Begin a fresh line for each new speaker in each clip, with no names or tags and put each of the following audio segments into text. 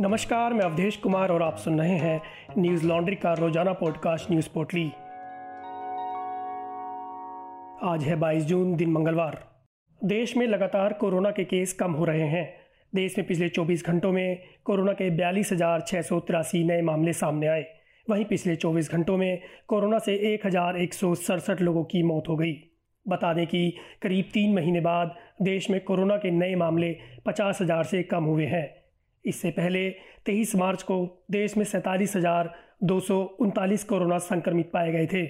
नमस्कार, मैं अवधेश कुमार और आप सुन रहे हैं न्यूज़ लॉन्ड्री का रोज़ाना पॉडकास्ट न्यूज़ पोर्टली। आज है 22 जून, दिन मंगलवार। देश में लगातार कोरोना के केस कम हो रहे हैं। देश में पिछले 24 घंटों में कोरोना के बयालीस नए मामले सामने आए। वहीं पिछले 24 घंटों में कोरोना से एक हज़ार एक सौ सड़सठ लोगों की मौत हो गई। बता दें कि करीब तीन महीने बाद देश में कोरोना के नए मामले पचास हज़ार से कम हुए हैं। इससे पहले 23 मार्च को देश में सैंतालीस हज़ार दो सौ उनतालीस कोरोना संक्रमित पाए गए थे।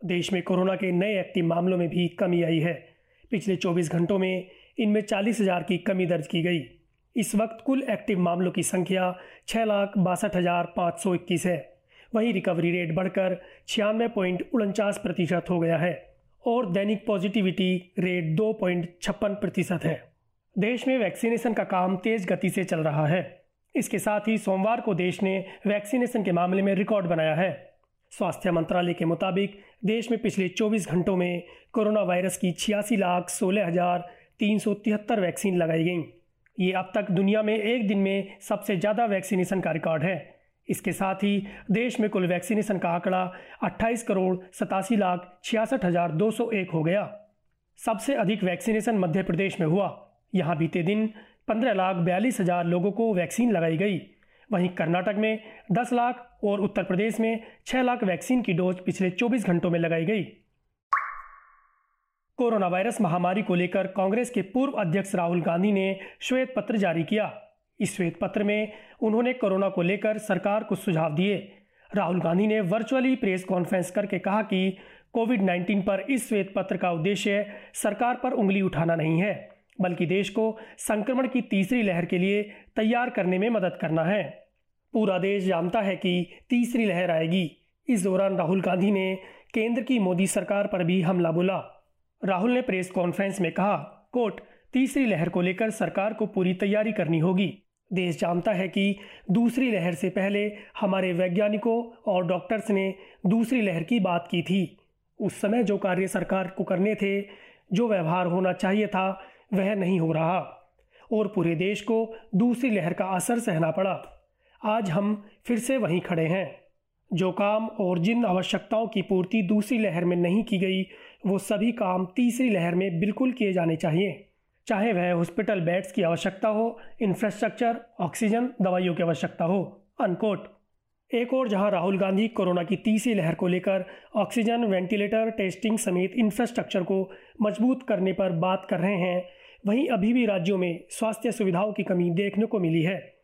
देश में कोरोना के नए एक्टिव मामलों में भी कमी आई है। पिछले 24 घंटों में इनमें चालीस हज़ार की कमी दर्ज की गई। इस वक्त कुल एक्टिव मामलों की संख्या छः लाख बासठ हज़ार पाँच सौ इक्कीस है। वहीं रिकवरी रेट बढ़कर छियानवे पॉइंट उनचास प्रतिशत हो गया है और दैनिक पॉजिटिविटी रेट दो पॉइंट छप्पन प्रतिशत है। देश में वैक्सीनेशन का काम तेज गति से चल रहा है। इसके साथ ही सोमवार को देश ने वैक्सीनेशन के मामले में रिकॉर्ड बनाया है। स्वास्थ्य मंत्रालय के मुताबिक, देश में पिछले 24 घंटों में कोरोना वायरस की छियासी लाख सोलह हज़ार तीन सौ तिहत्तर वैक्सीन लगाई गई। ये अब तक दुनिया में एक दिन में सबसे ज़्यादा वैक्सीनेशन का रिकॉर्ड है। इसके साथ ही देश में कुल वैक्सीनेशन का आंकड़ा 28 करोड़ सतासी लाख छियासठ हज़ार दो सौ एक हो गया। सबसे अधिक वैक्सीनेशन मध्य प्रदेश में हुआ। यहाँ बीते दिन पंद्रह लाख बयालीस हज़ार लोगों को वैक्सीन लगाई गई। वहीं कर्नाटक में दस लाख और उत्तर प्रदेश में छह लाख वैक्सीन की डोज पिछले चौबीस घंटों में लगाई गई। कोरोना वायरस महामारी को लेकर कांग्रेस के पूर्व अध्यक्ष राहुल गांधी ने श्वेत पत्र जारी किया। इस श्वेत पत्र में उन्होंने कोरोना को लेकर सरकार को सुझाव दिए। राहुल गांधी ने वर्चुअली प्रेस कॉन्फ्रेंस करके कहा कि कोविड 19 पर इस श्वेत पत्र का उद्देश्य सरकार पर उंगली उठाना नहीं है। बल्कि देश को संक्रमण की तीसरी लहर के लिए तैयार करने में मदद करना है। पूरा देश जानता है कि तीसरी लहर आएगी। इस दौरान राहुल गांधी ने केंद्र की मोदी सरकार पर भी हमला बोला। राहुल ने प्रेस कॉन्फ्रेंस में कहा कोट तीसरी लहर को लेकर सरकार को पूरी तैयारी करनी होगी। देश जानता है कि दूसरी लहर से पहले हमारे वैज्ञानिकों और डॉक्टर्स ने दूसरी लहर की बात की थी। उस समय जो कार्य सरकार को करने थे, जो व्यवहार होना चाहिए था वह नहीं हो रहा। और पूरे देश को दूसरी लहर का असर सहना पड़ा। आज हम फिर से वहीं खड़े हैं। जो काम और जिन आवश्यकताओं की पूर्ति दूसरी लहर में नहीं की गई, वो सभी काम तीसरी लहर में बिल्कुल किए जाने चाहिए। चाहे वह हॉस्पिटल बेड्स की आवश्यकता हो, इंफ्रास्ट्रक्चर, ऑक्सीजन, दवाइयों की आवश्यकता हो। अनकोट। एक और जहाँ राहुल गांधी कोरोना की तीसरी लहर को लेकर ऑक्सीजन, वेंटिलेटर, टेस्टिंग समेत इंफ्रास्ट्रक्चर को मज़बूत करने पर बात कर रहे हैं वहीं अभी भी राज्यों में स्वास्थ्य सुविधाओं की कमी देखने को मिली है।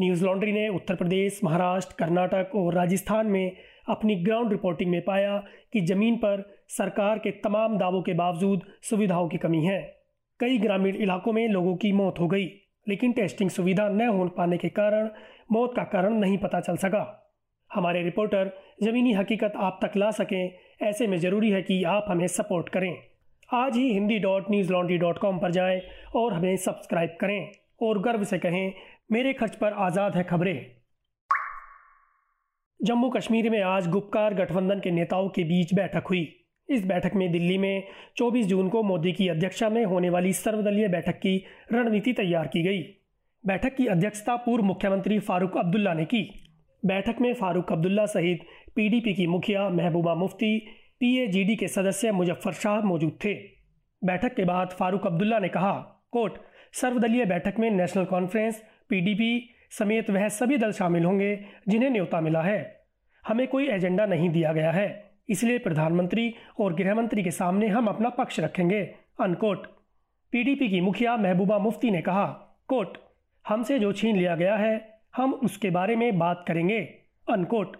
न्यूज़ लॉन्ड्री ने उत्तर प्रदेश, महाराष्ट्र, कर्नाटक और राजस्थान में अपनी ग्राउंड रिपोर्टिंग में पाया कि ज़मीन पर सरकार के तमाम दावों के बावजूद सुविधाओं की कमी है। कई ग्रामीण इलाकों में लोगों की मौत हो गई, लेकिन टेस्टिंग सुविधा न हो पाने के कारण मौत का कारण नहीं पता चल सका। हमारे रिपोर्टर, ज़मीनी हकीकत आप तक ला सकें, ऐसे में ज़रूरी है कि आप हमें सपोर्ट करें। आज ही Hindi dot news laundry dot com पर जाएँ और हमें सब्सक्राइब करें और गर्व से कहें, मेरे खर्च पर आज़ाद है खबरें। जम्मू कश्मीर में आज गुप्कार गठबंधन के नेताओं के बीच बैठक हुई। इस बैठक में दिल्ली में 24 जून को मोदी की अध्यक्षता में होने वाली सर्वदलीय बैठक की रणनीति तैयार की गई। बैठक की अध्यक्षता पूर्व मुख्यमंत्री फारूक अब्दुल्ला ने की। बैठक में फारूक अब्दुल्ला सहित पीडीपी की मुखिया महबूबा मुफ्ती पीएजीडी के सदस्य मुजफ्फर शाह मौजूद थे। बैठक के बाद फारूक अब्दुल्ला ने कहा, कोर्ट, सर्वदलीय बैठक में नेशनल कॉन्फ्रेंस पीडीपी समेत वह सभी दल शामिल होंगे जिन्हें न्योता मिला है। हमें कोई एजेंडा नहीं दिया गया है। इसलिए प्रधानमंत्री और गृह मंत्री के सामने हम अपना पक्ष रखेंगे। अनकोट। पीडीपी की मुखिया महबूबा मुफ्ती ने कहा कोट हमसे जो छीन लिया गया है, हम उसके बारे में बात करेंगे। अनकोट।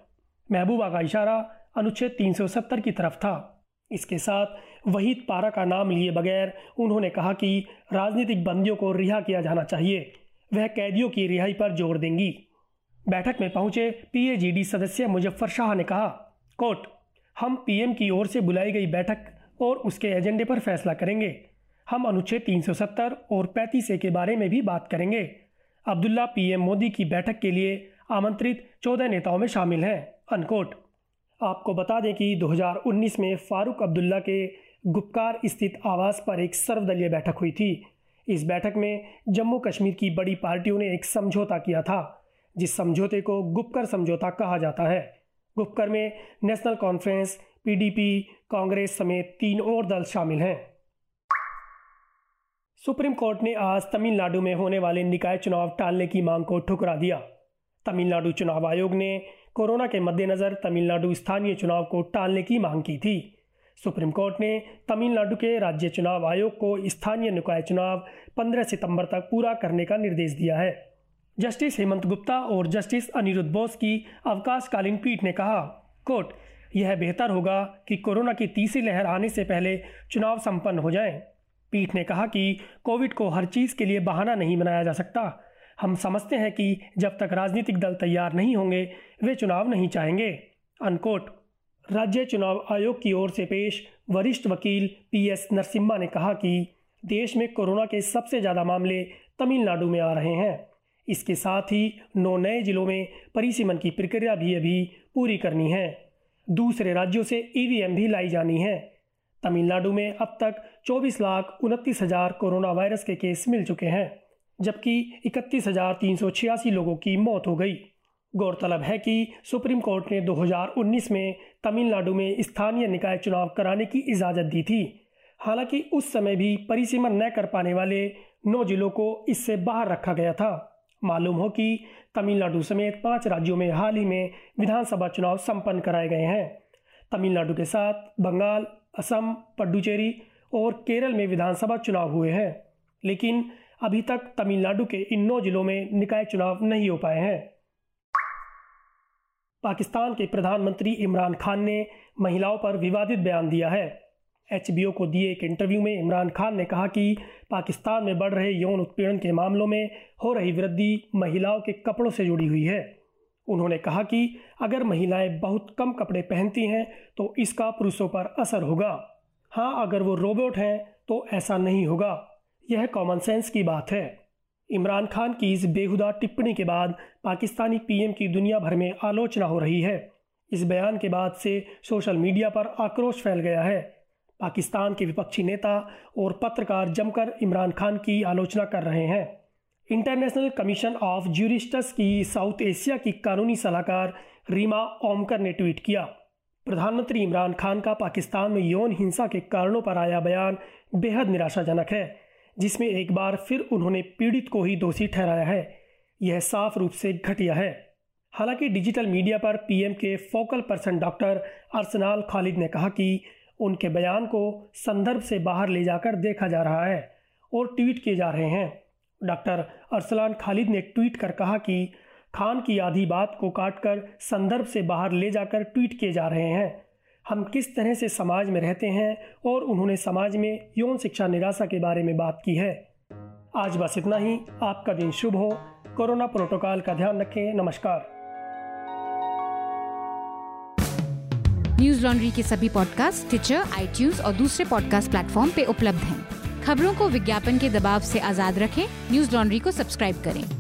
महबूबा का इशारा अनुच्छेद 370 की तरफ़ था। इसके साथ वहीद पारा का नाम लिए बगैर उन्होंने कहा कि राजनीतिक बंदियों को रिहा किया जाना चाहिए। वह कैदियों की रिहाई पर ज़ोर देंगी। बैठक में पहुँचे पीएजीडी सदस्य मुजफ्फर शाह ने कहा, कोर्ट, हम पीएम की ओर से बुलाई गई बैठक और उसके एजेंडे पर फैसला करेंगे। हम अनुच्छेद 370 और 35 ए के बारे में भी बात करेंगे। अब्दुल्ला पीएम मोदी की बैठक के लिए आमंत्रित चौदह नेताओं में शामिल हैं। अनकोट। आपको बता दें कि 2019 में फारूक अब्दुल्ला के गुप्कार स्थित आवास पर एक सर्वदलीय बैठक हुई थी। इस बैठक में जम्मू कश्मीर की बड़ी पार्टियों ने एक समझौता किया था, जिस समझौते को गुपकर समझौता कहा जाता है। गुपकर में नेशनल कॉन्फ्रेंस, पीडीपी, कांग्रेस समेत तीन और दल शामिल हैं। सुप्रीम कोर्ट ने आज तमिलनाडु में होने वाले निकाय चुनाव टालने की मांग को ठुकरा दिया। तमिलनाडु चुनाव आयोग ने कोरोना के मद्देनज़र तमिलनाडु स्थानीय चुनाव को टालने की मांग की थी। सुप्रीम कोर्ट ने तमिलनाडु के राज्य चुनाव आयोग को स्थानीय निकाय चुनाव 15 सितंबर तक पूरा करने का निर्देश दिया है। जस्टिस हेमंत गुप्ता और जस्टिस अनिरुद्ध बोस की अवकाशकालीन पीठ ने कहा, कोर्ट, यह बेहतर होगा कि कोरोना की तीसरी लहर आने से पहले चुनाव संपन्न हो जाएँ। पीठ ने कहा कि कोविड को हर चीज़ के लिए बहाना नहीं बनाया जा सकता। हम समझते हैं कि जब तक राजनीतिक दल तैयार नहीं होंगे, वे चुनाव नहीं चाहेंगे। अनकोट। राज्य चुनाव आयोग की ओर से पेश वरिष्ठ वकील पी एस नरसिम्हा ने कहा कि देश में कोरोना के सबसे ज़्यादा मामले तमिलनाडु में आ रहे हैं। इसके साथ ही नौ नए जिलों में परिसीमन की प्रक्रिया भी अभी पूरी करनी है। दूसरे राज्यों से ईवीएम भी लाई जानी है। तमिलनाडु में अब तक चौबीस लाख उनतीस हज़ार कोरोना वायरस के केस मिल चुके हैं। जबकि इकतीस लोगों की मौत हो गई। गौरतलब है कि सुप्रीम कोर्ट ने 2019 में तमिलनाडु में स्थानीय निकाय चुनाव कराने की इजाज़त दी थी। हालाँकि उस समय भी परिसीमन न कर पाने वाले नौ जिलों को इससे बाहर रखा गया था। मालूम हो कि तमिलनाडु समेत पाँच राज्यों में हाल ही में विधानसभा चुनाव संपन्न कराए गए हैं। तमिलनाडु के साथ बंगाल, असम पड्डुचेरी और केरल में विधानसभा चुनाव हुए हैं। लेकिन अभी तक तमिलनाडु के इन नौ जिलों में निकाय चुनाव नहीं हो पाए हैं। पाकिस्तान के प्रधानमंत्री इमरान खान ने महिलाओं पर विवादित बयान दिया है। एचबीओ को दिए एक इंटरव्यू में इमरान खान ने कहा कि पाकिस्तान में बढ़ रहे यौन उत्पीड़न के मामलों में हो रही वृद्धि महिलाओं के कपड़ों से जुड़ी हुई है। उन्होंने कहा कि अगर महिलाएँ बहुत कम कपड़े पहनती हैं तो इसका पुरुषों पर असर होगा। हाँ अगर वो रोबोट हैं तो ऐसा नहीं होगा। यह कॉमन सेंस की बात है। इमरान खान की इस बेहुदा टिप्पणी के बाद पाकिस्तानी पीएम की दुनिया भर में आलोचना हो रही है। इस बयान के बाद से सोशल मीडिया पर आक्रोश फैल गया है। पाकिस्तान के विपक्षी नेता और पत्रकार जमकर इमरान खान की आलोचना कर रहे हैं। इंटरनेशनल कमीशन ऑफ़ ज्यूरिस्टस की साउथ एशिया की कानूनी सलाहकार रीमा ओमकर ने ट्वीट किया। प्रधानमंत्री इमरान खान का पाकिस्तान में यौन हिंसा के कारणों पर आया बयान बेहद निराशाजनक है। जिसमें एक बार फिर उन्होंने पीड़ित को ही दोषी ठहराया है। यह साफ़ रूप से घटिया है। हालाँकि डिजिटल मीडिया पर पीएम के focal person doctor Arslan Khalid ने कहा कि उनके बयान को संदर्भ से बाहर ले जाकर देखा जा रहा है और ट्वीट किए जा रहे हैं। डॉक्टर अरसलान खालिद ने ट्वीट कर कहा कि खान की आधी बात को काटकर संदर्भ से बाहर ले जाकर ट्वीट किए जा रहे हैं। हम किस तरह से समाज में रहते हैं और उन्होंने समाज में यौन शिक्षा निराशा के बारे में बात की है। आज बस इतना ही। आपका दिन शुभ हो। कोरोना प्रोटोकॉल का ध्यान रखें। नमस्कार।
न्यूज़ लॉन्ड्री के सभी पॉडकास्ट ट्विटर आई और दूसरे पॉडकास्ट प्लेटफॉर्म पे उपलब्ध हैं। खबरों को विज्ञापन के दबाव से आज़ाद रखें। न्यूज़ लॉन्ड्री को सब्सक्राइब करें।